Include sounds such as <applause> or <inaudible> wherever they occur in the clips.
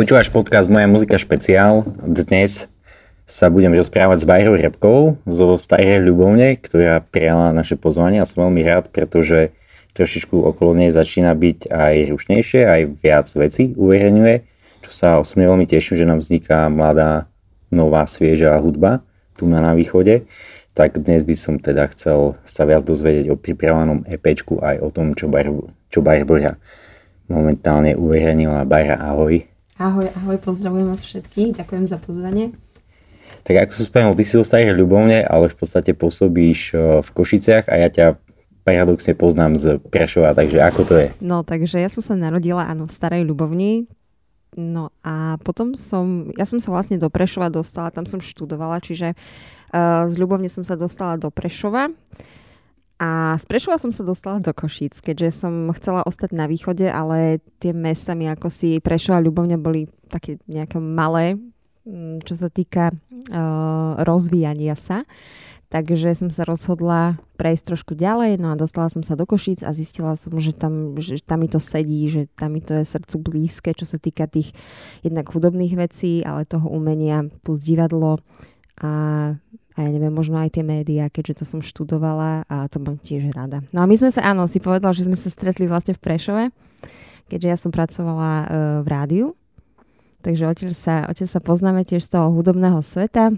Počúvaš podcast Moja muzika špeciál. Dnes sa budem rozprávať s Bajrou Repkou zo Starej Ľubovne, ktorá prijala naše pozvanie a som veľmi rád, pretože trošičku okolo nej začína byť aj rušnejšie, aj viac vecí uverejňuje, čo sa osobne veľmi teším, že nám vzniká mladá, nová, sviežá hudba tu na východe. Tak dnes by som teda chcel sa viac dozvedieť o pripravenom EPčku aj o tom, čo Bajra, čo Bajra momentálne uverejnila. Bajra, ahoj. Ahoj, ahoj, pozdravujem vás všetkých, ďakujem za pozvanie. Tak ako som spomenul, ty si zo Starej Ľubovne, ale v podstate pôsobíš v Košiciach a ja ťa paradoxne poznám z Prešova, takže ako to je? No, takže ja som sa narodila, áno, v Starej Ľubovni, No a potom som, ja som sa vlastne do Prešova dostala, tam som študovala, čiže uh, z Ľubovne som sa dostala do Prešova a z Prešova som sa dostala do Košíc, keďže som chcela ostať na východe, ale tie mesta mi ako si Prešova a Ľubovňa boli také nejaké malé, mm, čo sa týka uh, rozvíjania sa. Takže som sa rozhodla prejsť trošku ďalej, no a dostala som sa do Košíc a zistila som, že tam, že tam mi to sedí, že tam mi to je srdcu blízke, čo sa týka tých jednak hudobných vecí, ale toho umenia plus divadlo a a ja neviem, možno aj tie médiá, keďže to som študovala a to mám tiež rada. No a my sme sa, áno, si povedal, že sme sa stretli vlastne v Prešove, keďže ja som pracovala uh, v rádiu, takže odtiaľ sa, odtiaľ sa poznáme tiež z toho hudobného sveta,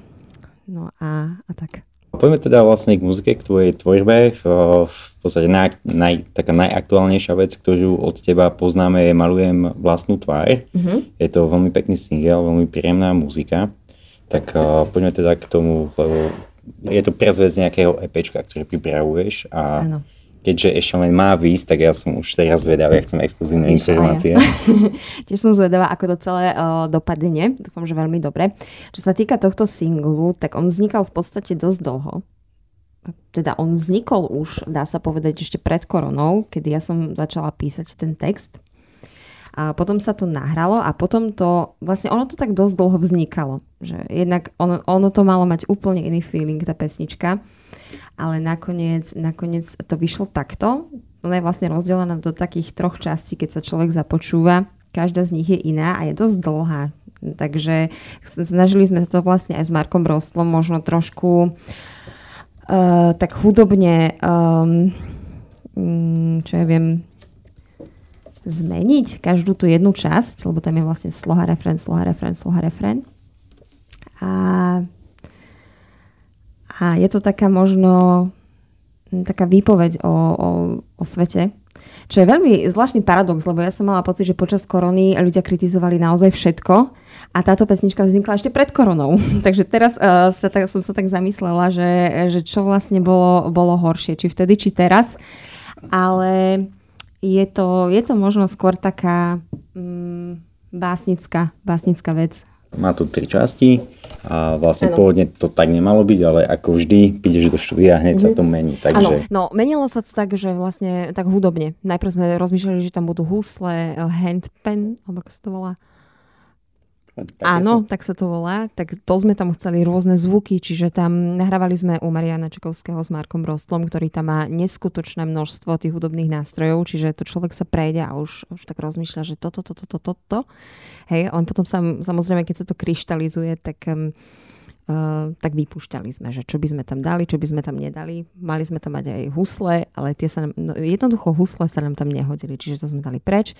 no a, a tak. Poďme teda vlastne k muzike, k tvojej tvorbe. V podstate naj, naj, taká najaktuálnejšia vec, ktorú od teba poznáme, je Malujem vlastnú tvár. Mm-hmm. Je to veľmi pekný single, veľmi príjemná muzika. Tak uh, poďme teda k tomu, lebo je to prezvec nejakého EPčka, ktoré pripravuješ a ano. keďže ešte len má výsť, tak ja som už teraz zvedavý, ja chcem exkluzívne informácie. <laughs> Tiež som zvedavá, ako to celé uh, dopadne. Dúfam, že veľmi dobre. Čo sa týka tohto singlu, tak on vznikal v podstate dosť dlho. Teda on vznikol už, dá sa povedať, ešte pred koronou, kedy ja som začala písať ten text. A potom sa to nahralo a potom to, vlastne ono to tak dosť dlho vznikalo. Že jednak ono, ono to malo mať úplne iný feeling, tá pesnička. Ale nakoniec, nakoniec to vyšlo takto. Ona je vlastne rozdelená do takých troch častí, keď sa človek započúva. Každá z nich je iná a je dosť dlhá. Takže snažili sme sa to vlastne aj s Markom Rostlom možno trošku uh, tak hudobne um, čo ja viem, zmeniť každú tú jednu časť, lebo tam je vlastne sloha, refren, sloha, refren, sloha, refren. A, a je to taká možno taká výpoveď o, o, o svete, čo je veľmi zvláštny paradox, lebo ja som mala pocit, že počas korony ľudia kritizovali naozaj všetko a táto pesnička vznikla ešte pred koronou. <laughs> Takže teraz uh, sa tak, som sa tak zamyslela, že, že čo vlastne bolo, bolo horšie, či vtedy, či teraz. Ale je to, je to možno skôr taká mm, básnická, básnická vec. Má to tri časti a vlastne ano. pôvodne to tak nemalo byť, ale ako vždy, prídeš do štúdia a hneď mm-hmm. sa mhm. to mení. Takže... no menilo sa to tak, že vlastne tak hudobne. Najprv sme rozmýšľali, že tam budú husle, handpan, alebo ako sa to volá? Áno, tak sa to volá. Tak to sme tam chceli rôzne zvuky, čiže tam nahrávali sme u Mariana Čekovského s Markom Rostlom, ktorý tam má neskutočné množstvo tých hudobných nástrojov, čiže to človek sa prejde a už, už tak rozmýšľa, že toto, toto, toto, toto. Hej, len potom sa, samozrejme, keď sa to kryštalizuje, tak um, tak vypúšťali sme, že čo by sme tam dali, čo by sme tam nedali. Mali sme tam mať aj husle, ale tie sa nám, no, jednoducho husle sa nám tam nehodili, čiže to sme dali preč.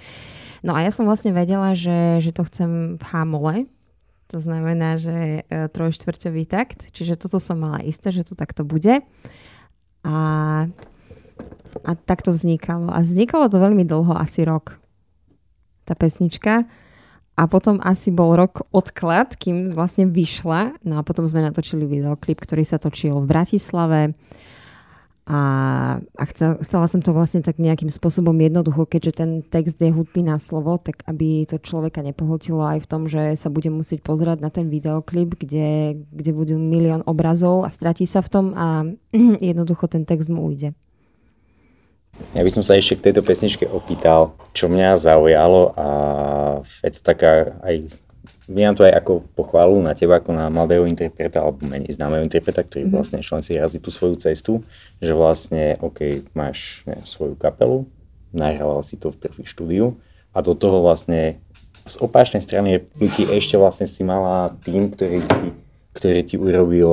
No a ja som vlastne vedela, že, že to chcem v hámole, to znamená, že uh, trojštvrťový takt, čiže toto som mala isté, že to takto bude. A, a tak to vznikalo. A vznikalo to veľmi dlho, asi rok, tá pesnička. A potom asi bol rok odklad, kým vlastne vyšla. No a potom sme natočili videoklip, ktorý sa točil v Bratislave. A, a chcel, chcela som to vlastne tak nejakým spôsobom jednoducho, keďže ten text je hutný na slovo, tak aby to človeka nepohltilo aj v tom, že sa bude musieť pozerať na ten videoklip, kde, kde budú milión obrazov a stratí sa v tom a jednoducho ten text mu ujde. Ja by som sa ešte k tejto pesničke opýtal, čo mňa zaujalo a je to taká aj Vnímam to aj ako pochválu na teba, ako na mladého interpreta, alebo menej známeho interpreta, ktorý mm-hmm. vlastne len si razí tú svoju cestu, že vlastne, OK, máš ne, svoju kapelu, nahral si to v prvý štúdiu a do toho vlastne z opačnej strany republiky ešte vlastne si mala tým, ktorý ti, ktorý ti urobil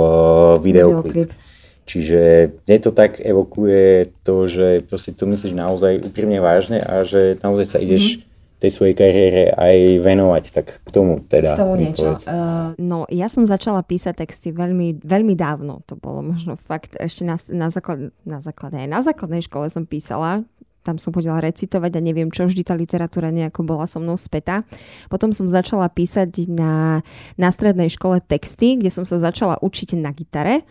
videoklip. videoklip. Čiže mne to tak evokuje to, že proste to myslíš naozaj úprimne vážne a že naozaj sa ideš mm tej svojej kariére aj venovať, tak k tomu teda. K tomu niečo. Uh, no, ja som začala písať texty veľmi, veľmi dávno. To bolo možno fakt ešte na, na, základ, na základe, na základnej škole som písala tam som chodila recitovať a neviem čo, vždy tá literatúra nejako bola so mnou spätá. Potom som začala písať na, na strednej škole texty, kde som sa začala učiť na gitare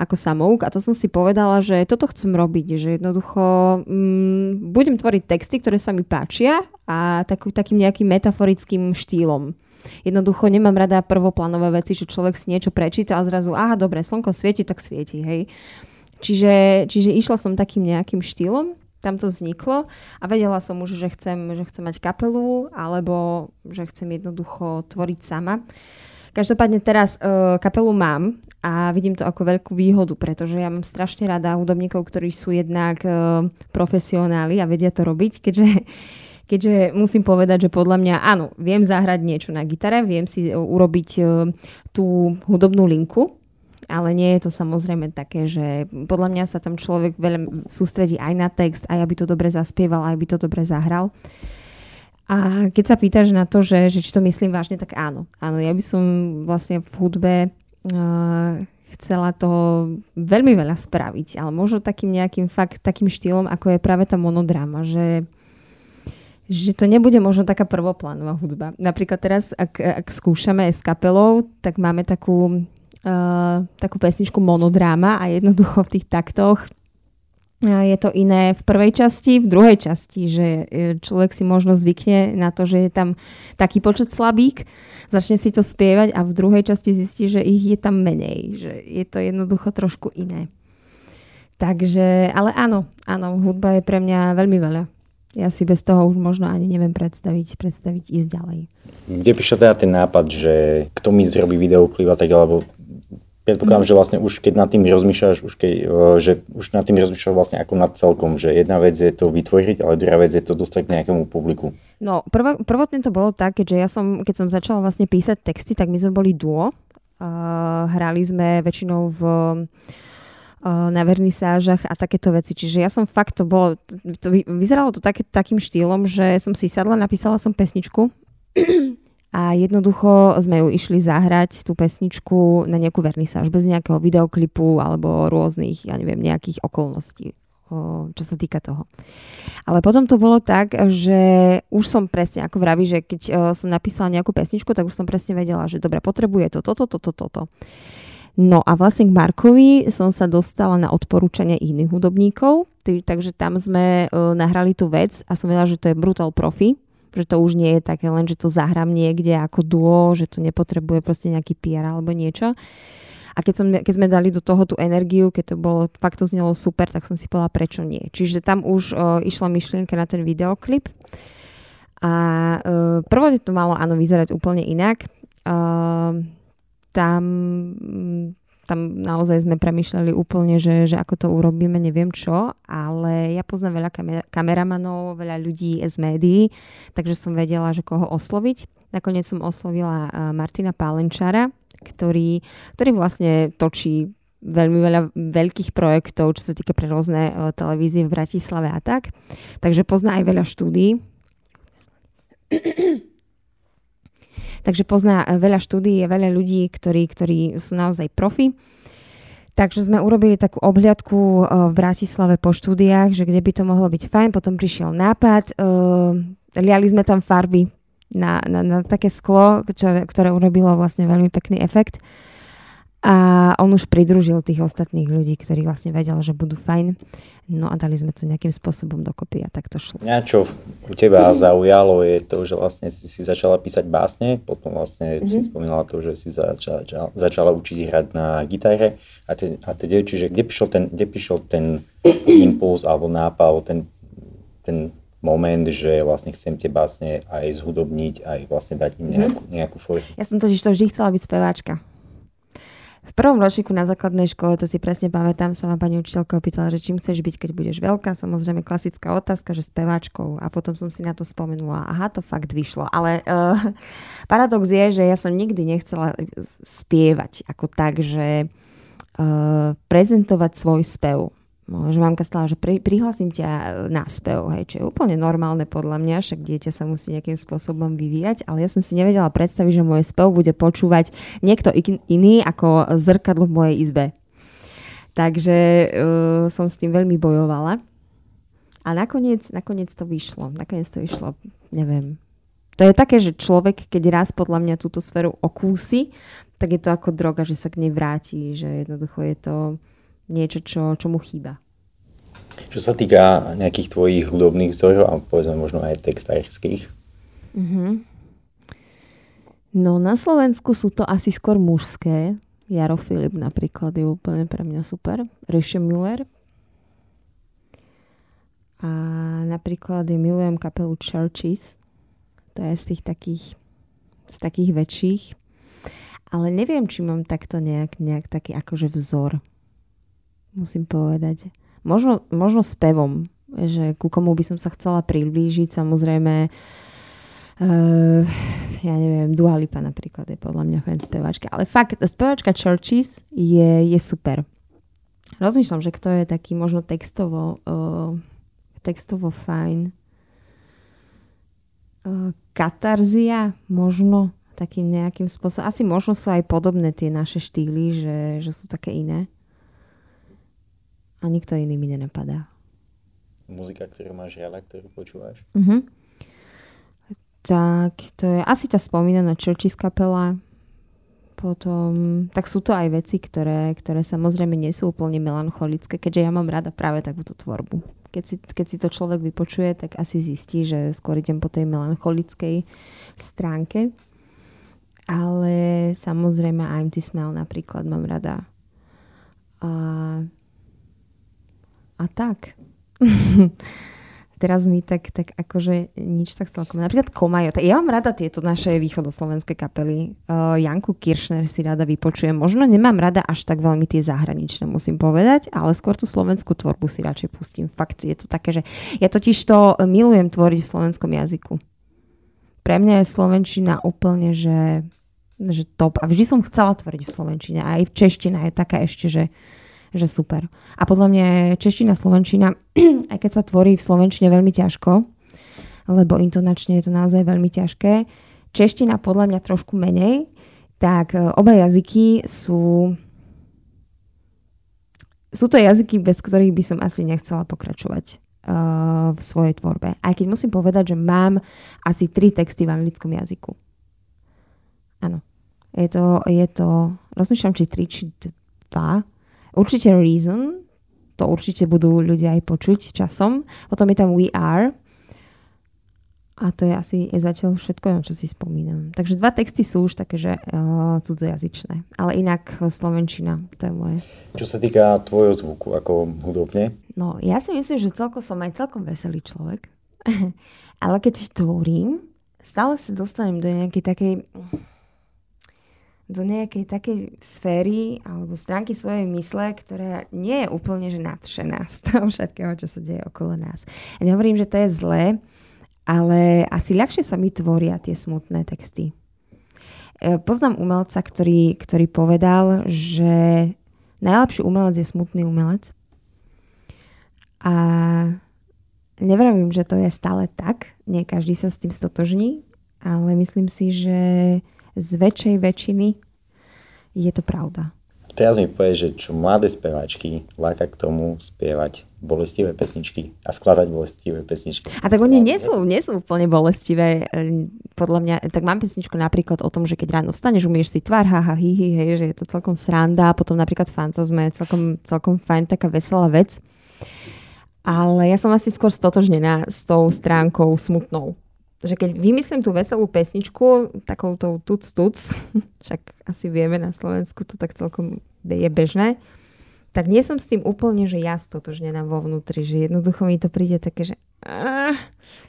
ako samouk a to som si povedala, že toto chcem robiť, že jednoducho mm, budem tvoriť texty, ktoré sa mi páčia a taký, takým nejakým metaforickým štýlom. Jednoducho nemám rada prvoplánové veci, že človek si niečo prečíta a zrazu, aha, dobre, slnko svieti, tak svieti, hej. Čiže, čiže išla som takým nejakým štýlom, tam to vzniklo a vedela som už, že chcem, že chcem mať kapelu alebo že chcem jednoducho tvoriť sama. Každopádne teraz uh, kapelu mám a vidím to ako veľkú výhodu, pretože ja mám strašne rada hudobníkov, ktorí sú jednak uh, profesionáli a vedia to robiť, keďže keďže musím povedať, že podľa mňa áno, viem zahrať niečo na gitare, viem si urobiť uh, tú hudobnú linku, ale nie je to samozrejme také, že podľa mňa sa tam človek veľa sústredí aj na text, aj aby to dobre zaspieval, aj aby to dobre zahral. A keď sa pýtaš na to, že, že či to myslím vážne, tak áno. Áno, ja by som vlastne v hudbe uh, chcela toho veľmi veľa spraviť, ale možno takým nejakým fakt takým štýlom, ako je práve tá monodrama, že že to nebude možno taká prvoplánová hudba. Napríklad teraz, ak, ak skúšame s kapelou, tak máme takú, uh, takú pesničku monodráma a jednoducho v tých taktoch je to iné v prvej časti, v druhej časti, že e, človek si možno zvykne na to, že je tam taký počet slabík, začne si to spievať a v druhej časti zistí, že ich je tam menej, že je to jednoducho trošku iné. Takže, ale áno, áno, hudba je pre mňa veľmi veľa. Ja si bez toho už možno ani neviem predstaviť, predstaviť ísť ďalej. Kde prišiel teda ten nápad, že kto mi zrobí videoklip a tak, alebo predpokladám, že vlastne už keď nad tým rozmýšľaš, už keď, e, že už nad tým rozmýšľaš vlastne ako nad celkom, že jedna vec je to vytvoriť, ale druhá vec je to dostať k nejakému publiku. No, prvo, prvotne to bolo tak, keďže ja som, keď som začala vlastne písať texty, tak my sme boli duo. Uh, hrali sme väčšinou v uh, na vernisážach a takéto veci. Čiže ja som fakt, to bolo, to vyzeralo to tak, takým štýlom, že som si sadla, napísala som pesničku a jednoducho sme ju išli zahrať tú pesničku na nejakú vernisáž bez nejakého videoklipu alebo rôznych, ja neviem, nejakých okolností čo sa týka toho. Ale potom to bolo tak, že už som presne, ako vraví, že keď som napísala nejakú pesničku, tak už som presne vedela, že dobre, potrebuje to, toto, toto, toto. No a vlastne k Markovi som sa dostala na odporúčanie iných hudobníkov, takže tam sme nahrali tú vec a som vedela, že to je Brutal Profi, že to už nie je také len, že to zahrám niekde ako duo, že to nepotrebuje proste nejaký PR alebo niečo. A keď, som, keď sme dali do toho tú energiu, keď to bolo, fakt to znelo super, tak som si povedala, prečo nie. Čiže tam už uh, išla myšlienka na ten videoklip. A uh, prvotne to malo áno vyzerať úplne inak. Uh, tam tam naozaj sme premyšľali úplne, že, že ako to urobíme, neviem čo, ale ja poznám veľa kamer- kameramanov, veľa ľudí z médií, takže som vedela, že koho osloviť. Nakoniec som oslovila Martina Pálenčara, ktorý, ktorý vlastne točí veľmi veľa veľkých projektov, čo sa týka pre rôzne televízie v Bratislave a tak. Takže pozná aj veľa štúdií. Takže pozná eh, veľa štúdií, veľa ľudí, ktorí, ktorí sú naozaj profi. Takže sme urobili takú obhliadku eh, v Bratislave po štúdiách, že kde by to mohlo byť fajn. Potom prišiel nápad, uh, liali sme tam farby na, na, na také sklo, čo, ktoré urobilo vlastne veľmi pekný efekt. A on už pridružil tých ostatných ľudí, ktorí vlastne vedel, že budú fajn. No a dali sme to nejakým spôsobom dokopy a tak to šlo. Mňa čo u teba zaujalo je to, že vlastne si, si začala písať básne, potom vlastne mm-hmm. si spomínala to, že si začala, začala učiť hrať na gitare a, te, a teda, čiže kde prišiel ten, kde prišiel ten <clears throat> impuls alebo nápad, ten, ten moment, že vlastne chcem tie básne aj zhudobniť, aj vlastne dať im mhm. nejakú, nejakú formu. Ja som totiž to vždy chcela byť speváčka v prvom ročníku na základnej škole, to si presne pamätám, sa ma pani učiteľka opýtala, že čím chceš byť, keď budeš veľká. Samozrejme klasická otázka, že speváčkou. A potom som si na to spomenula, aha, to fakt vyšlo. Ale uh, <laughs> paradox je, že ja som nikdy nechcela spievať ako tak, že uh, prezentovať svoj spev že mamka stala, že pri, prihlasím ťa na spev, hej, čo je úplne normálne podľa mňa, však dieťa sa musí nejakým spôsobom vyvíjať, ale ja som si nevedela predstaviť, že môj spev bude počúvať niekto iný ako zrkadlo v mojej izbe. Takže uh, som s tým veľmi bojovala. A nakoniec, nakoniec to vyšlo. Nakoniec to vyšlo, neviem. To je také, že človek, keď raz podľa mňa túto sféru okúsi, tak je to ako droga, že sa k nej vráti, že jednoducho je to niečo, čo, čo mu chýba. Čo sa týka nejakých tvojich hudobných vzorov a povedzme možno aj textárských? Mm-hmm. No na Slovensku sú to asi skôr mužské. Jaro Filip napríklad je úplne pre mňa super. Riše Müller. A napríklad je milujem kapelu Churches. To je z tých takých, z takých väčších. Ale neviem, či mám takto nejak, nejak taký akože vzor musím povedať. Možno, možno s pevom, že ku komu by som sa chcela priblížiť, samozrejme uh, ja neviem, Dua Lipa napríklad je podľa mňa fan spevačka, ale fakt, spevačka Churches je, je super. Rozmýšľam, že kto je taký možno textovo, uh, textovo fajn. Uh, katarzia možno takým nejakým spôsobom. Asi možno sú aj podobné tie naše štýly, že, že sú také iné a nikto iný mi nenapadá. Muzika, ktorú máš rada, ktorú počúvaš? Uh-huh. Tak to je asi tá spomínaná Churches kapela. Potom, tak sú to aj veci, ktoré, ktoré samozrejme nie sú úplne melancholické, keďže ja mám rada práve takúto tvorbu. Keď si, keď si to človek vypočuje, tak asi zistí, že skôr idem po tej melancholickej stránke. Ale samozrejme I'm the Smell napríklad mám rada. A a tak. <laughs> Teraz mi tak, tak akože nič tak celkom. Napríklad Komajo. Ja mám rada tieto naše východoslovenské kapely. Uh, Janku Kiršner si rada vypočujem. Možno nemám rada až tak veľmi tie zahraničné, musím povedať, ale skôr tú slovenskú tvorbu si radšej pustím. Fakt je to také, že ja totiž to milujem tvoriť v slovenskom jazyku. Pre mňa je slovenčina úplne, že, že top. A vždy som chcela tvoriť v slovenčine. Aj čeština je taká ešte, že že super. A podľa mňa čeština, slovenčina, <clears throat> aj keď sa tvorí v slovenčine veľmi ťažko, lebo intonačne je to naozaj veľmi ťažké, čeština podľa mňa trošku menej, tak e, oba jazyky sú sú to jazyky, bez ktorých by som asi nechcela pokračovať uh, v svojej tvorbe. Aj keď musím povedať, že mám asi tri texty v anglickom jazyku. Áno. Je to, je to, rozmýšľam, či tri, či dva. Určite Reason, to určite budú ľudia aj počuť časom. Potom je tam We Are, a to je asi je zatiaľ všetko, na čo si spomínam. Takže dva texty sú už také, že uh, cudzojazyčné. Ale inak uh, Slovenčina, to je moje. Čo sa týka tvojho zvuku, ako hudobne? No, ja si myslím, že celkom som aj celkom veselý človek. <laughs> Ale keď tvorím, stále sa dostanem do nejakej takej do nejakej takej sféry alebo stránky svojej mysle, ktorá nie je úplne že nadšená z toho všetkého, čo sa deje okolo nás. Ja nehovorím, že to je zlé, ale asi ľahšie sa mi tvoria tie smutné texty. E, poznám umelca, ktorý, ktorý povedal, že najlepší umelec je smutný umelec. A nevravím, že to je stále tak, nie každý sa s tým stotožní, ale myslím si, že z väčšej väčšiny je to pravda. Teraz mi povie, že čo mladé speváčky láka k tomu spievať bolestivé pesničky a skladať bolestivé pesničky. A tak oni nie sú, nie sú úplne bolestivé, e, podľa mňa. Tak mám pesničku napríklad o tom, že keď ráno vstaneš, umieš si tvár, haha, hi, hi, hej, že je to celkom sranda, a potom napríklad fantazme, celkom, celkom fajn, taká veselá vec. Ale ja som asi skôr stotožnená s tou stránkou smutnou že keď vymyslím tú veselú pesničku, takou tou tuc tuc, <laughs> však asi vieme na Slovensku to tak celkom je bežné, tak nie som s tým úplne, že ja stotožnená vo vnútri, že jednoducho mi to príde také, že uh,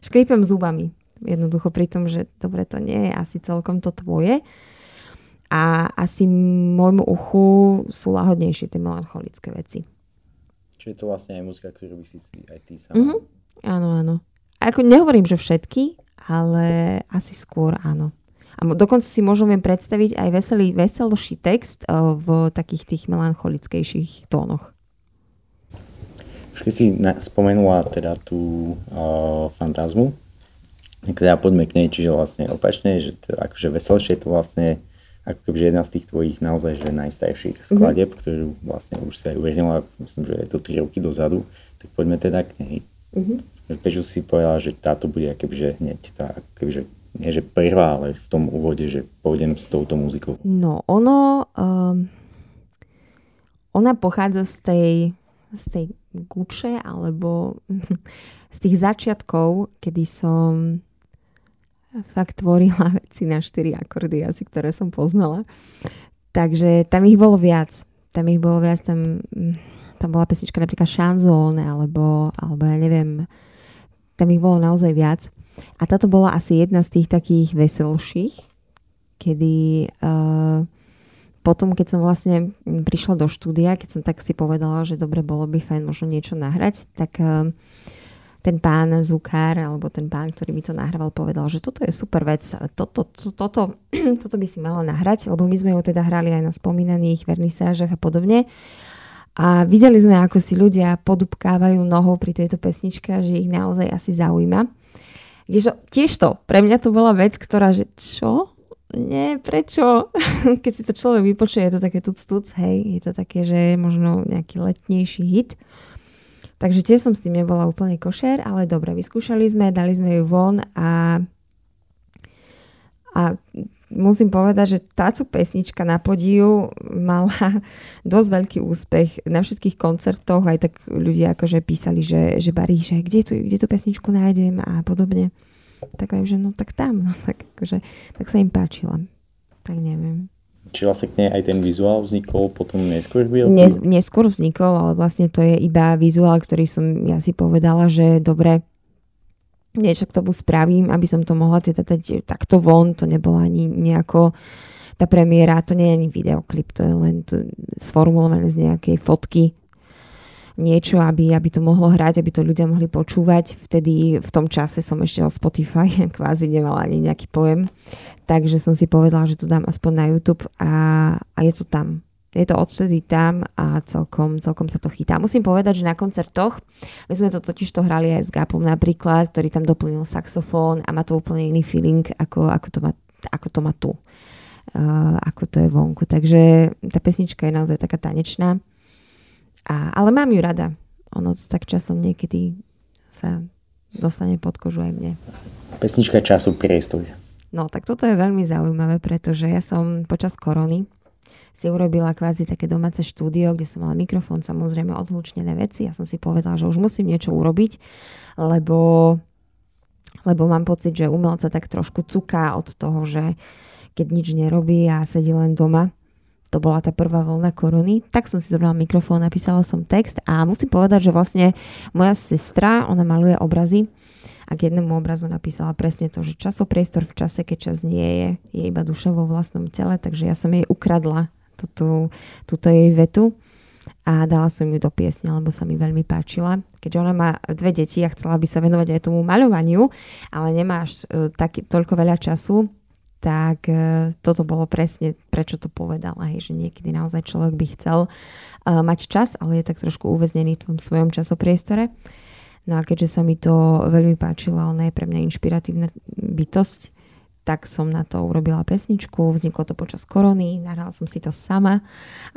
škripem zubami. Jednoducho pri tom, že dobre, to nie je asi celkom to tvoje. a asi môjmu uchu sú lahodnejšie tie melancholické veci. Čiže to vlastne aj muzika, ktorú by si si aj ty sama... Mm-hmm. Áno, áno. A ako nehovorím, že všetky, ale asi skôr áno. A dokonca si môžem viem predstaviť aj veselý, veselší text uh, v takých tých melancholickejších tónoch. Už keď si spomenula teda tú uh, fantazmu, tak teda poďme k nej, čiže vlastne opačne, že to, akože veselšie to vlastne ako keby jedna z tých tvojich naozaj že najstarších mhm. skladieb, mm-hmm. ktorú vlastne už si aj uverila, myslím, že je to 3 roky dozadu, tak poďme teda k nej. Mm-hmm. Prečo si povedala, že táto bude akoby, hneď tá, akoby, že nie že prvá, ale v tom úvode, že pôjdem s touto muzikou? No, ono, um, ona pochádza z tej, z tej guče, alebo <laughs> z tých začiatkov, kedy som fakt tvorila <laughs> veci na štyri akordy asi, ktoré som poznala. Takže tam ich bolo viac. Tam ich bolo viac, tam, tam bola pesnička napríklad Šanzón, alebo, alebo ja neviem, tam ich bolo naozaj viac. A táto bola asi jedna z tých takých veselších, kedy uh, potom, keď som vlastne prišla do štúdia, keď som tak si povedala, že dobre, bolo by fajn možno niečo nahrať, tak uh, ten pán zvukár alebo ten pán, ktorý mi to nahrával, povedal, že toto je super vec, toto, to, toto, <clears throat> toto by si mala nahrať, lebo my sme ju teda hrali aj na spomínaných vernisážach a podobne. A videli sme, ako si ľudia podupkávajú nohou pri tejto pesničke, že ich naozaj asi zaujíma. Kdežo, tiež to, pre mňa to bola vec, ktorá, že čo? Nie, prečo? <laughs> Keď si to človek vypočuje, je to také tuc, tuc, hej, je to také, že možno nejaký letnejší hit. Takže tiež som s tým nebola úplne košer, ale dobre, vyskúšali sme, dali sme ju von a, a musím povedať, že táto pesnička na podiu mala <laughs> dosť veľký úspech na všetkých koncertoch, aj tak ľudia akože písali, že, že barí, že kde tu, kde tú pesničku nájdem a podobne. Tak viem, že no tak tam, no tak akože, tak sa im páčila. Tak neviem. Či vlastne k nej aj ten vizuál vznikol potom neskôr? Nes, neskôr vznikol, ale vlastne to je iba vizuál, ktorý som ja si povedala, že dobre, niečo k tomu spravím, aby som to mohla teda dať takto von, to nebolo ani nejako tá premiéra, to nie je ani videoklip, to je len to sformulované z nejakej fotky niečo, aby, aby to mohlo hrať, aby to ľudia mohli počúvať. Vtedy v tom čase som ešte o Spotify <laughs> kvázi nemala ani nejaký pojem takže som si povedala, že to dám aspoň na YouTube a, a je to tam. Je to odtedy tam a celkom, celkom sa to chytá. Musím povedať, že na koncertoch, my sme to totiž to hrali aj s Gapom napríklad, ktorý tam doplnil saxofón a má to úplne iný feeling, ako, ako, to, má, ako to má tu. Uh, ako to je vonku. Takže tá pesnička je naozaj taká tanečná. A, ale mám ju rada. Ono to tak časom niekedy sa dostane pod kožu aj mne. Pesnička času priestor. No tak toto je veľmi zaujímavé, pretože ja som počas korony si urobila kvázi také domáce štúdio, kde som mala mikrofón, samozrejme odlučnené veci. Ja som si povedala, že už musím niečo urobiť, lebo, lebo mám pocit, že umelca tak trošku cuká od toho, že keď nič nerobí a sedí len doma, to bola tá prvá vlna korony, tak som si zobrala mikrofón, napísala som text a musím povedať, že vlastne moja sestra, ona maluje obrazy a k jednému obrazu napísala presne to, že časopriestor v čase, keď čas nie je, je iba duša vo vlastnom tele, takže ja som jej ukradla túto, túto jej vetu a dala som ju do piesne, lebo sa mi veľmi páčila. Keďže ona má dve deti a chcela by sa venovať aj tomu maľovaniu, ale nemá až uh, tak, toľko veľa času, tak uh, toto bolo presne, prečo to povedala, hej, že niekedy naozaj človek by chcel uh, mať čas, ale je tak trošku uväznený v tom svojom časopriestore. No a keďže sa mi to veľmi páčilo, ona je pre mňa inšpiratívna bytosť, tak som na to urobila pesničku, vzniklo to počas korony, nahrala som si to sama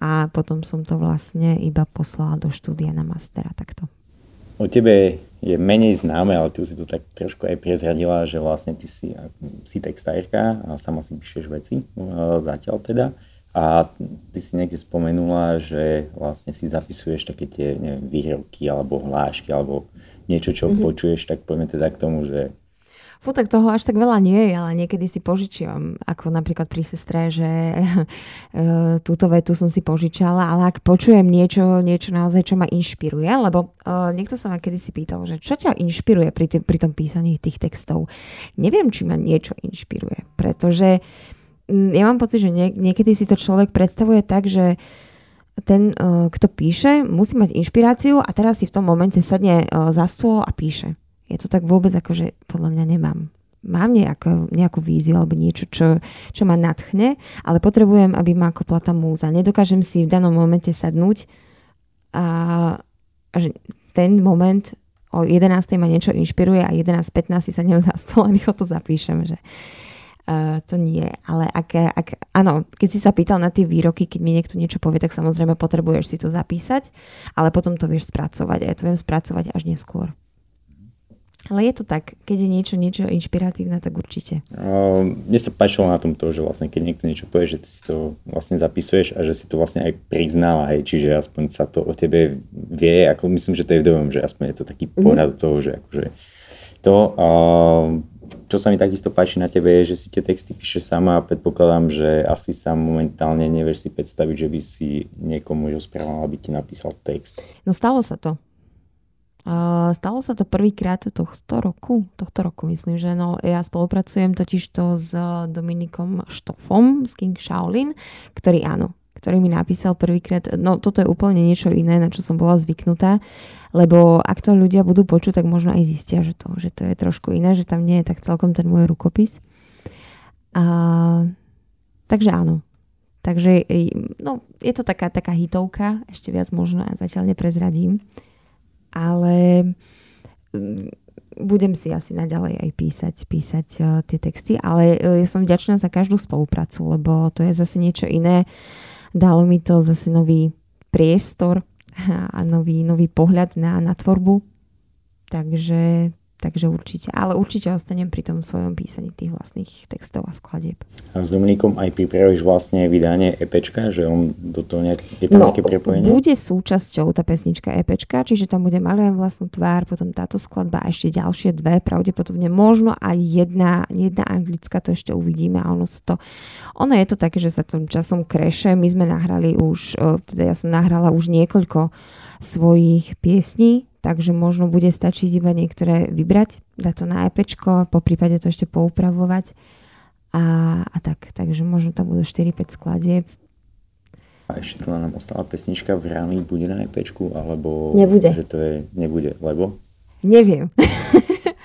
a potom som to vlastne iba poslala do štúdia na mastera takto. O tebe je menej známe, ale ty si to tak trošku aj prezradila, že vlastne ty si, si textárka a sama si píšeš veci, no, zatiaľ teda. A ty si niekde spomenula, že vlastne si zapisuješ také tie neviem, výroky alebo hlášky alebo niečo, čo mm-hmm. počuješ, tak poďme teda k tomu, že Fú, tak toho až tak veľa nie je, ale niekedy si požičiam, ako napríklad pri sestre, že <laughs> e, túto vetu som si požičala, ale ak počujem niečo, niečo naozaj, čo ma inšpiruje, lebo uh, niekto sa ma kedy si pýtal, že čo ťa inšpiruje pri, tým, pri tom písaní tých textov. Neviem, či ma niečo inšpiruje, pretože ja mám pocit, že nie, niekedy si to človek predstavuje tak, že ten, uh, kto píše, musí mať inšpiráciu a teraz si v tom momente sadne za stôl a píše. Je to tak vôbec ako, že podľa mňa nemám. Mám nejakú, nejakú víziu alebo niečo, čo, čo ma nadchne, ale potrebujem, aby ma ako plata múza. Nedokážem si v danom momente sadnúť a, a že ten moment o 11. ma niečo inšpiruje a 11.15 si sa ňou <laughs> za stôl a rýchlo to zapíšem, že uh, to nie. Ale ak, ak, áno, keď si sa pýtal na tie výroky, keď mi niekto niečo povie, tak samozrejme potrebuješ si to zapísať, ale potom to vieš spracovať a ja to viem spracovať až neskôr. Ale je to tak, keď je niečo, niečo inšpiratívne, tak určite. Uh, mne sa páčilo na tom to, že vlastne keď niekto niečo povie, že si to vlastne zapisuješ a že si to vlastne aj priznal, aj, čiže aspoň sa to o tebe vie, ako myslím, že to je v dobrom, že aspoň je to taký mhm. pohľad mm-hmm. toho, že akože to, uh, čo sa mi takisto páči na tebe je, že si tie texty píše sama a predpokladám, že asi sa momentálne nevieš si predstaviť, že by si niekomu rozprával, aby ti napísal text. No stalo sa to. Uh, stalo sa to prvýkrát tohto roku, tohto roku myslím, že no, ja spolupracujem totiž to s Dominikom Štofom z King Shaolin, ktorý áno, ktorý mi napísal prvýkrát, no toto je úplne niečo iné, na čo som bola zvyknutá, lebo ak to ľudia budú počuť, tak možno aj zistia, že to, že to je trošku iné, že tam nie je tak celkom ten môj rukopis. Uh, takže áno, Takže no, je to taká, taká hitovka, ešte viac možno a zatiaľ neprezradím ale mm, budem si asi naďalej aj písať, písať uh, tie texty, ale uh, ja som vďačná za každú spoluprácu, lebo to je zase niečo iné. Dalo mi to zase nový priestor a nový, nový pohľad na, na tvorbu. Takže takže určite, ale určite ostanem pri tom svojom písaní tých vlastných textov a skladieb. A s Dominikom aj pripravíš vlastne vydanie EPčka, že on do toho nejak, je tam no, nejaké prepojenie? bude súčasťou tá pesnička EPčka, čiže tam bude malujem vlastnú tvár, potom táto skladba a ešte ďalšie dve, pravdepodobne možno aj jedna, jedna anglická, to ešte uvidíme a ono sa to, ono je to také, že sa tom časom kreše, my sme nahrali už, teda ja som nahrala už niekoľko svojich piesní, takže možno bude stačiť iba niektoré vybrať, dať to na EP, po prípade to ešte poupravovať a, a tak. Takže možno tam budú 4-5 skladieb. A ešte tu nám ostala pesnička v rány, bude na EP, alebo... Nebude. Že to je, nebude, lebo? Neviem.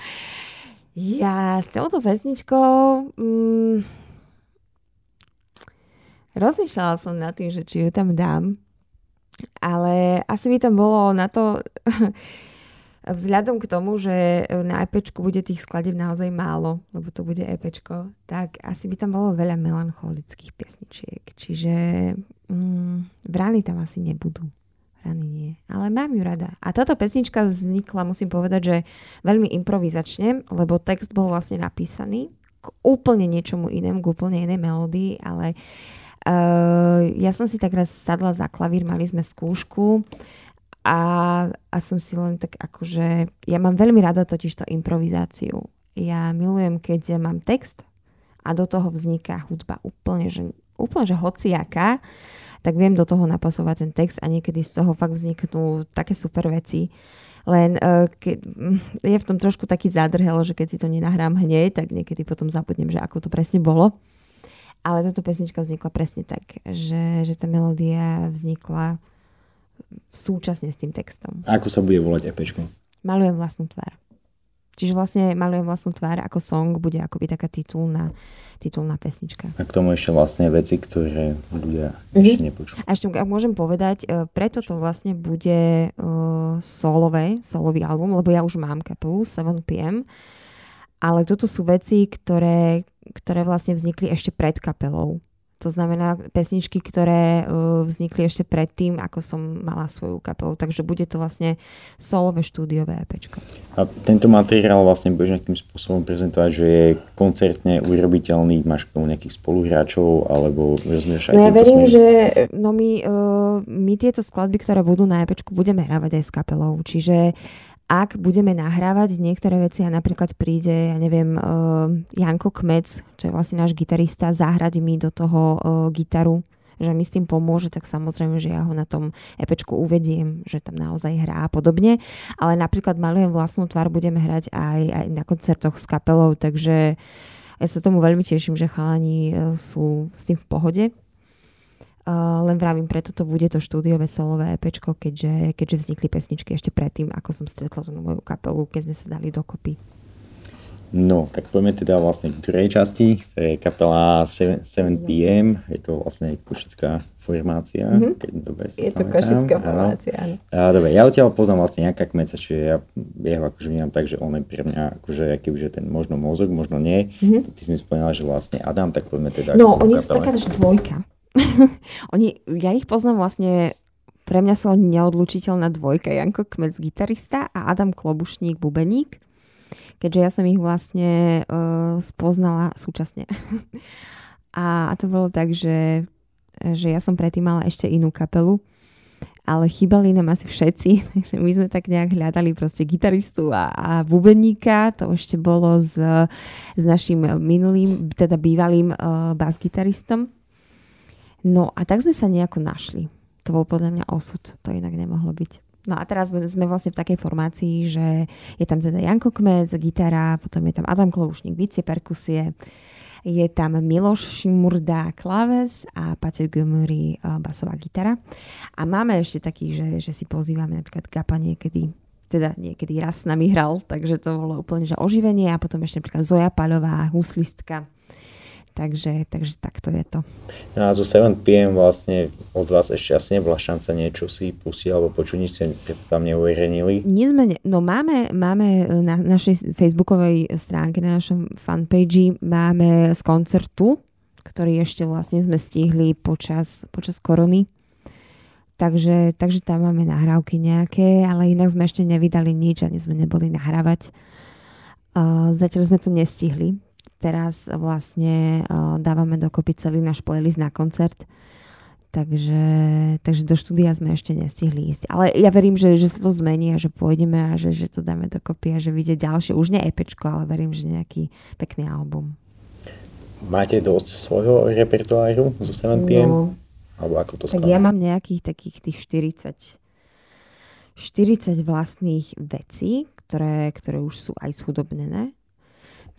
<laughs> ja s touto pesničkou... Mm, rozmýšľala som nad tým, že či ju tam dám, ale asi by tam bolo na to, <laughs> vzhľadom k tomu, že na EPčku bude tých skladeb naozaj málo, lebo to bude EPčko, tak asi by tam bolo veľa melancholických piesničiek. Čiže mm, brány tam asi nebudú. Rany nie. Ale mám ju rada. A táto pesnička vznikla, musím povedať, že veľmi improvizačne, lebo text bol vlastne napísaný k úplne niečomu inému, k úplne inej melódii, ale Uh, ja som si tak raz sadla za klavír, mali sme skúšku a, a som si len tak akože, ja mám veľmi rada totiž to improvizáciu. Ja milujem, keď mám text a do toho vzniká hudba úplne, že, úplne, že hociaká, tak viem do toho napasovať ten text a niekedy z toho fakt vzniknú také super veci. Len uh, ke, je v tom trošku taký zádrhel, že keď si to nenahrám hneď, tak niekedy potom zabudnem, že ako to presne bolo. Ale táto pesnička vznikla presne tak, že, že tá melódia vznikla súčasne s tým textom. A ako sa bude volať EPčko? Malujem vlastnú tvár. Čiže vlastne malujem vlastnú tvár ako song, bude akoby taká titulná, titulná pesnička. A k tomu ešte vlastne veci, ktoré ľudia mm-hmm. ešte nepočuli. A ešte, ak môžem povedať, e, preto to vlastne bude uh, solové, solový album, lebo ja už mám kapelu 7pm, ale toto sú veci, ktoré, ktoré vlastne vznikli ešte pred kapelou. To znamená pesničky, ktoré uh, vznikli ešte predtým, ako som mala svoju kapelu. Takže bude to vlastne solové štúdiové EP. A tento materiál vlastne budeš nejakým spôsobom prezentovať, že je koncertne urobiteľný, máš k tomu nejakých spoluhráčov, alebo rozumieš aj No ja verím, že no my, uh, my tieto skladby, ktoré budú na EP, budeme hrávať aj s kapelou. Čiže ak budeme nahrávať niektoré veci a napríklad príde, ja neviem, uh, Janko Kmec, čo je vlastne náš gitarista, zahrať mi do toho uh, gitaru, že mi s tým pomôže, tak samozrejme, že ja ho na tom epečku uvediem, že tam naozaj hrá a podobne. Ale napríklad malujem vlastnú tvár, budeme hrať aj, aj na koncertoch s kapelou, takže Ja sa tomu veľmi teším, že chalani e, sú s tým v pohode. Uh, len vravím, preto to bude to štúdiové solové EPčko, keďže, keďže vznikli pesničky ešte predtým, ako som stretla tú moju kapelu, keď sme sa dali dokopy. No, tak poďme teda vlastne k druhej časti, to je kapela 7, 7pm, je to vlastne košická formácia, mm-hmm. keď dobre si Je to košická formácia, áno. A, dobre, ja odtiaľ poznám vlastne nejaká kmeca, čiže ja, ja ho akože vnímam tak, že on je pre mňa akože aký už je ten možno mozog, možno nie. Mm-hmm. Ty si mi spomínala, že vlastne Adam, tak poďme teda... No, oni kapele. sú taká dvojka. <laughs> oni, ja ich poznám vlastne pre mňa sú oni neodlučiteľná dvojka. Janko Kmec, gitarista a Adam Klobušník, bubeník keďže ja som ich vlastne uh, spoznala súčasne. <laughs> a, a to bolo tak, že, že ja som predtým mala ešte inú kapelu, ale chýbali nám asi všetci, <laughs> takže my sme tak nejak hľadali proste gitaristu a, a bubeníka, to ešte bolo s, s našim minulým, teda bývalým uh, basgitaristom. No a tak sme sa nejako našli. To bol podľa mňa osud, to inak nemohlo byť. No a teraz sme vlastne v takej formácii, že je tam teda Janko Kmec, gitara, potom je tam Adam Kloušník, bicie, perkusie, je tam Miloš Šimurda, klaves a Paťo Gumuri, basová gitara. A máme ešte taký, že, že si pozývame napríklad Gapa niekedy teda niekedy raz s nami hral, takže to bolo úplne že oživenie a potom ešte napríklad Zoja Paľová, huslistka, Takže, takže takto je to. No a zo 7pm vlastne od vás ešte asi nebola šanca niečo si pustiť alebo počuť, nič ste tam neuverejnili? Nie sme, no máme, máme na našej facebookovej stránke, na našom fanpage máme z koncertu, ktorý ešte vlastne sme stihli počas, počas korony. Takže, takže tam máme nahrávky nejaké, ale inak sme ešte nevydali nič, ani sme neboli nahrávať. Uh, zatiaľ sme to nestihli, teraz vlastne uh, dávame dokopy celý náš playlist na koncert. Takže, takže do štúdia sme ešte nestihli ísť. Ale ja verím, že, že sa to zmení a že pôjdeme a že, že to dáme dokopy a že vyjde ďalšie. Už nie epečko, ale verím, že nejaký pekný album. Máte dosť svojho repertoáru zo 7PM? No, Alebo ako to tak ja mám nejakých takých tých 40 40 vlastných vecí, ktoré, ktoré už sú aj schudobnené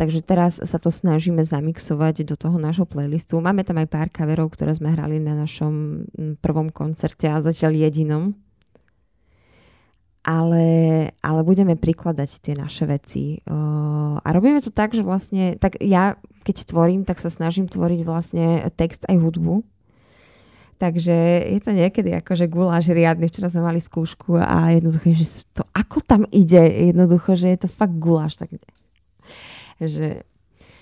Takže teraz sa to snažíme zamixovať do toho nášho playlistu. Máme tam aj pár coverov, ktoré sme hrali na našom prvom koncerte a zatiaľ jedinom. Ale, ale budeme prikladať tie naše veci. a robíme to tak, že vlastne, tak ja keď tvorím, tak sa snažím tvoriť vlastne text aj hudbu. Takže je to niekedy akože guláš riadny. Včera sme mali skúšku a jednoducho, že to ako tam ide, jednoducho, že je to fakt guláš. Tak že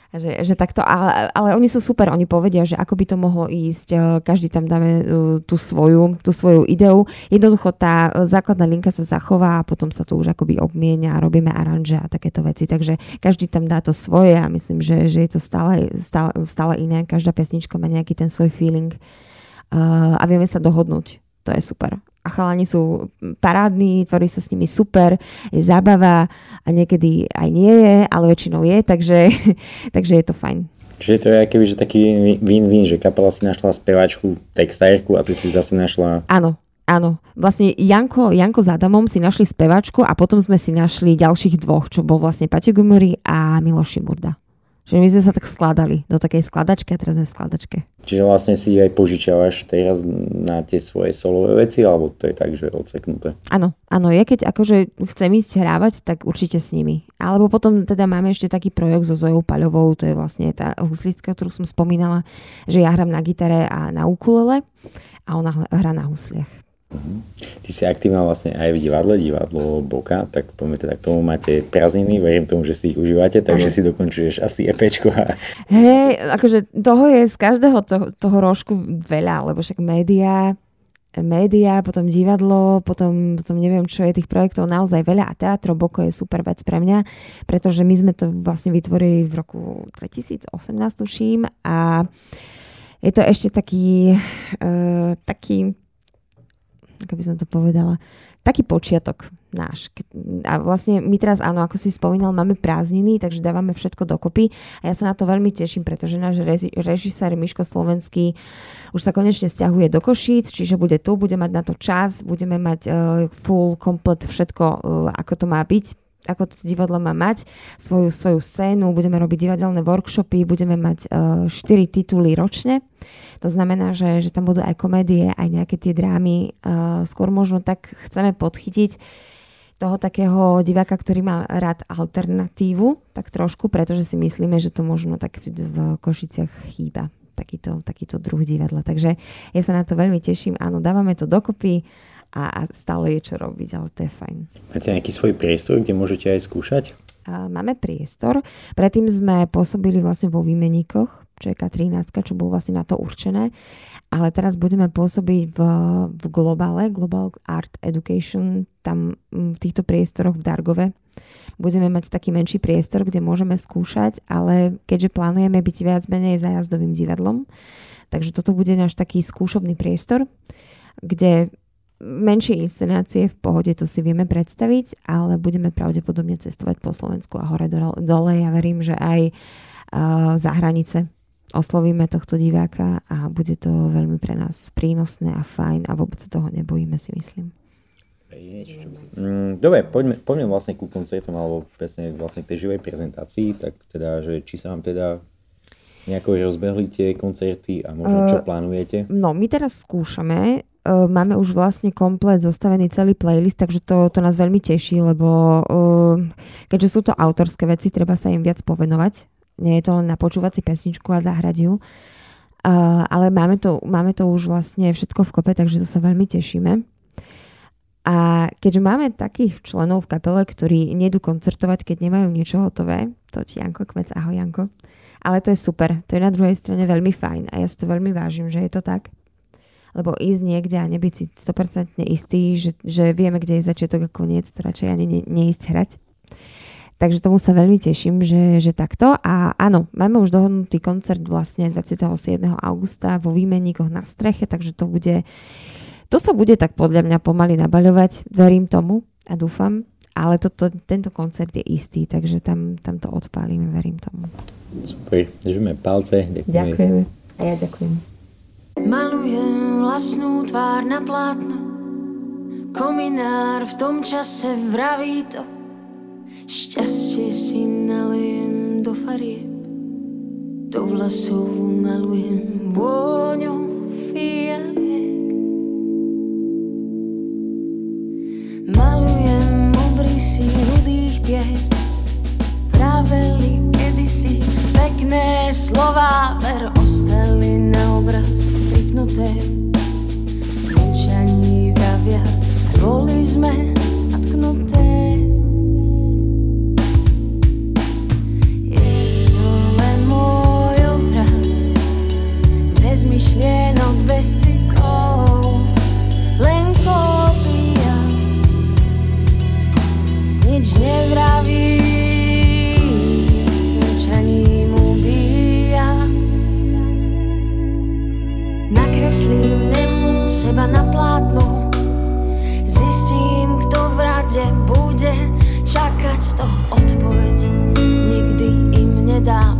že, že takto, ale, ale oni sú super, oni povedia, že ako by to mohlo ísť, e, každý tam dáme e, tú svoju, tú svoju ideu. Jednoducho tá základná linka sa zachová a potom sa to už akoby obmienia a robíme aranže a takéto veci, takže každý tam dá to svoje a myslím, že, že je to stále, stále, stále iné, každá pesnička má nejaký ten svoj feeling uh, a vieme sa dohodnúť, to je super a chalani sú parádni, tvorí sa s nimi super, je zábava a niekedy aj nie je, ale väčšinou je, takže, <laughs> takže je to fajn. Čiže to je keby, že taký win-win, že kapela si našla speváčku, textárku a ty si zase našla... Áno, Áno, vlastne Janko, Janko s Adamom si našli speváčku a potom sme si našli ďalších dvoch, čo bol vlastne Paťo Gumuri a Miloš Šimurda. Že my sme sa tak skladali do takej skladačky a teraz sme v skladačke. Čiže vlastne si aj požičiavaš teraz na tie svoje solové veci, alebo to je tak, že odseknuté? Áno, áno, ja keď akože chcem ísť hrávať, tak určite s nimi. Alebo potom teda máme ešte taký projekt so Zojou Paľovou, to je vlastne tá huslická, ktorú som spomínala, že ja hram na gitare a na ukulele a ona hrá na husliach. Uh-huh. Ty si aktívna vlastne aj v divadle, divadlo Boka, tak poďme teda k tomu máte prázdniny, verím tomu, že si ich užívate, takže si dokončuješ asi EPčko. A... Hej, akože toho je z každého toho, toho rožku veľa, lebo však médiá, média, potom divadlo, potom, potom neviem, čo je tých projektov naozaj veľa a Teatro Boko je super vec pre mňa, pretože my sme to vlastne vytvorili v roku 2018, tuším, a je to ešte taký, uh, taký ako by som to povedala, taký počiatok náš. A vlastne my teraz, áno, ako si spomínal, máme prázdniny, takže dávame všetko dokopy a ja sa na to veľmi teším, pretože náš režisér Miško Slovenský už sa konečne stiahuje do Košíc, čiže bude tu, bude mať na to čas, budeme mať uh, full, komplet všetko, uh, ako to má byť ako to divadlo má mať, svoju, svoju scénu, budeme robiť divadelné workshopy, budeme mať uh, 4 tituly ročne. To znamená, že, že tam budú aj komédie, aj nejaké tie drámy. Uh, skôr možno tak chceme podchytiť toho takého diváka, ktorý má rád alternatívu, tak trošku, pretože si myslíme, že to možno tak v Košiciach chýba takýto, takýto druh divadla. Takže ja sa na to veľmi teším. Áno, dávame to dokopy a, a stále je čo robiť, ale to je fajn. Máte nejaký svoj priestor, kde môžete aj skúšať? Máme priestor. Predtým sme pôsobili vlastne vo výmeníkoch, čo je K13, čo bolo vlastne na to určené. Ale teraz budeme pôsobiť v, v globále, Global Art Education, tam v týchto priestoroch v Dargove. Budeme mať taký menší priestor, kde môžeme skúšať, ale keďže plánujeme byť viac menej zájazdovým divadlom, takže toto bude náš taký skúšobný priestor, kde menšie inscenácie v pohode, to si vieme predstaviť, ale budeme pravdepodobne cestovať po Slovensku a hore dole. Ja verím, že aj uh, za hranice oslovíme tohto diváka a bude to veľmi pre nás prínosné a fajn a vôbec toho nebojíme si myslím. Mm, dobre, poďme, poďme vlastne ku koncertom alebo presne vlastne k tej živej prezentácii, tak teda, že či sa vám teda nejako rozbehli tie koncerty a možno čo uh, plánujete? No, my teraz skúšame, uh, máme už vlastne komplet zostavený celý playlist, takže to, to nás veľmi teší, lebo uh, keďže sú to autorské veci, treba sa im viac povenovať nie je to len na počúvací pesničku a zahrať ju. Uh, ale máme to, máme to už vlastne všetko v kope, takže to sa veľmi tešíme. A keďže máme takých členov v kapele, ktorí nedú koncertovať, keď nemajú niečo hotové, to ti Janko Kmec, ahoj Janko. Ale to je super, to je na druhej strane veľmi fajn a ja si to veľmi vážim, že je to tak. Lebo ísť niekde a nebyť si 100% istý, že, že vieme, kde je začiatok a koniec, to radšej ani ne, neísť hrať. Takže tomu sa veľmi teším, že, že takto. A áno, máme už dohodnutý koncert vlastne 27. augusta vo výmenníkoch na streche, takže to bude, to sa bude tak podľa mňa pomaly nabaľovať, verím tomu a dúfam. Ale to, to, tento koncert je istý, takže tam, tam to odpálime, verím tomu. Super, držíme palce. Ďakujeme. Ďakujeme. A ja ďakujem. Malujem vlastnú tvár na plátno, kominár v tom čase vraví to, Šťastie si nalijem do farieb, do vlasov malujem vôňu fialiek. Malujem obrysy rudých pier, vraveli kedysi pekné slova, ver ostali na obraz sme myšlienok bez citov Len kópia Nič nevraví Čakať to odpoveď Nikdy im nedám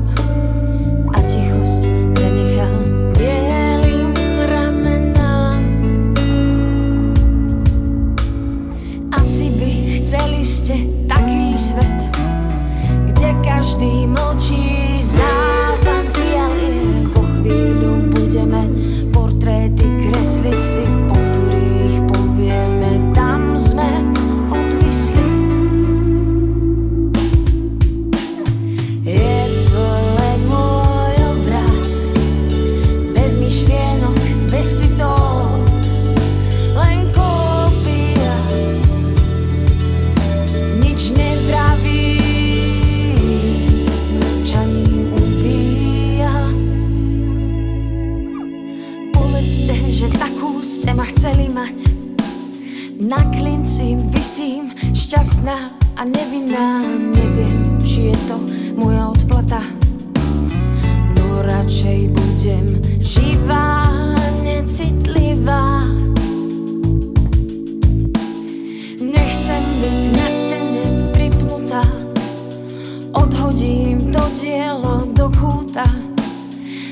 Odhodím to dielo do kúta.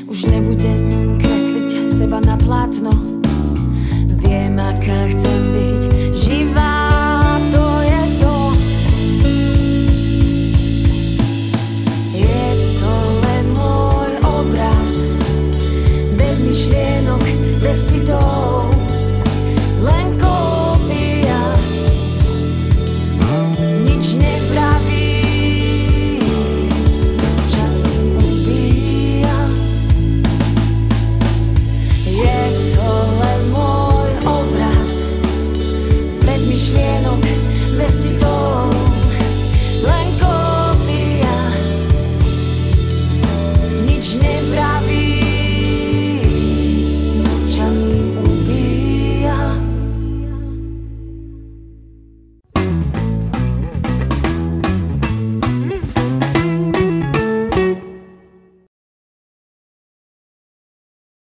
Už nebudem kresliť seba na plátno. Viem, aká chcem